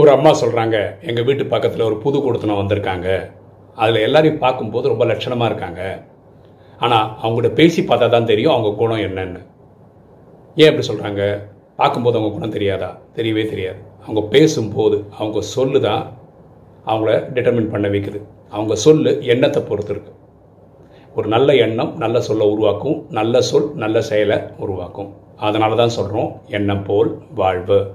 ஒரு அம்மா சொல்கிறாங்க எங்கள் வீட்டு பக்கத்தில் ஒரு புது கொடுத்தனம் வந்திருக்காங்க. அதில் எல்லாரையும் பார்க்கும்போது ரொம்ப லட்சணமாக இருக்காங்க. ஆனால் அவங்கள்ட்ட பேசி பார்த்தா தான் தெரியும் அவங்க குணம் என்னன்னு. ஏன் அப்படி சொல்கிறாங்க பார்க்கும்போது அவங்க குணம் தெரியாதா? தெரியவே தெரியாது. அவங்க பேசும்போது அவங்க சொல்லு தான் அவங்கள டிட்டர்மின் பண்ண வைக்குது. அவங்க சொல்லு எண்ணத்தை பொறுத்து இருக்கு. ஒரு நல்ல எண்ணம் நல்ல சொல்லை உருவாக்கும் நல்ல சொல் நல்ல செயலை உருவாக்கும். அதனால தான் சொல்கிறோம் எண்ணம் போல் வாழ்வு.